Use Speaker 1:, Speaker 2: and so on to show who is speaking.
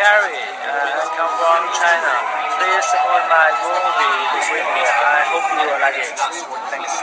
Speaker 1: Carey uh, come from China. Please support my movie with me. I hope you like it. Thanks.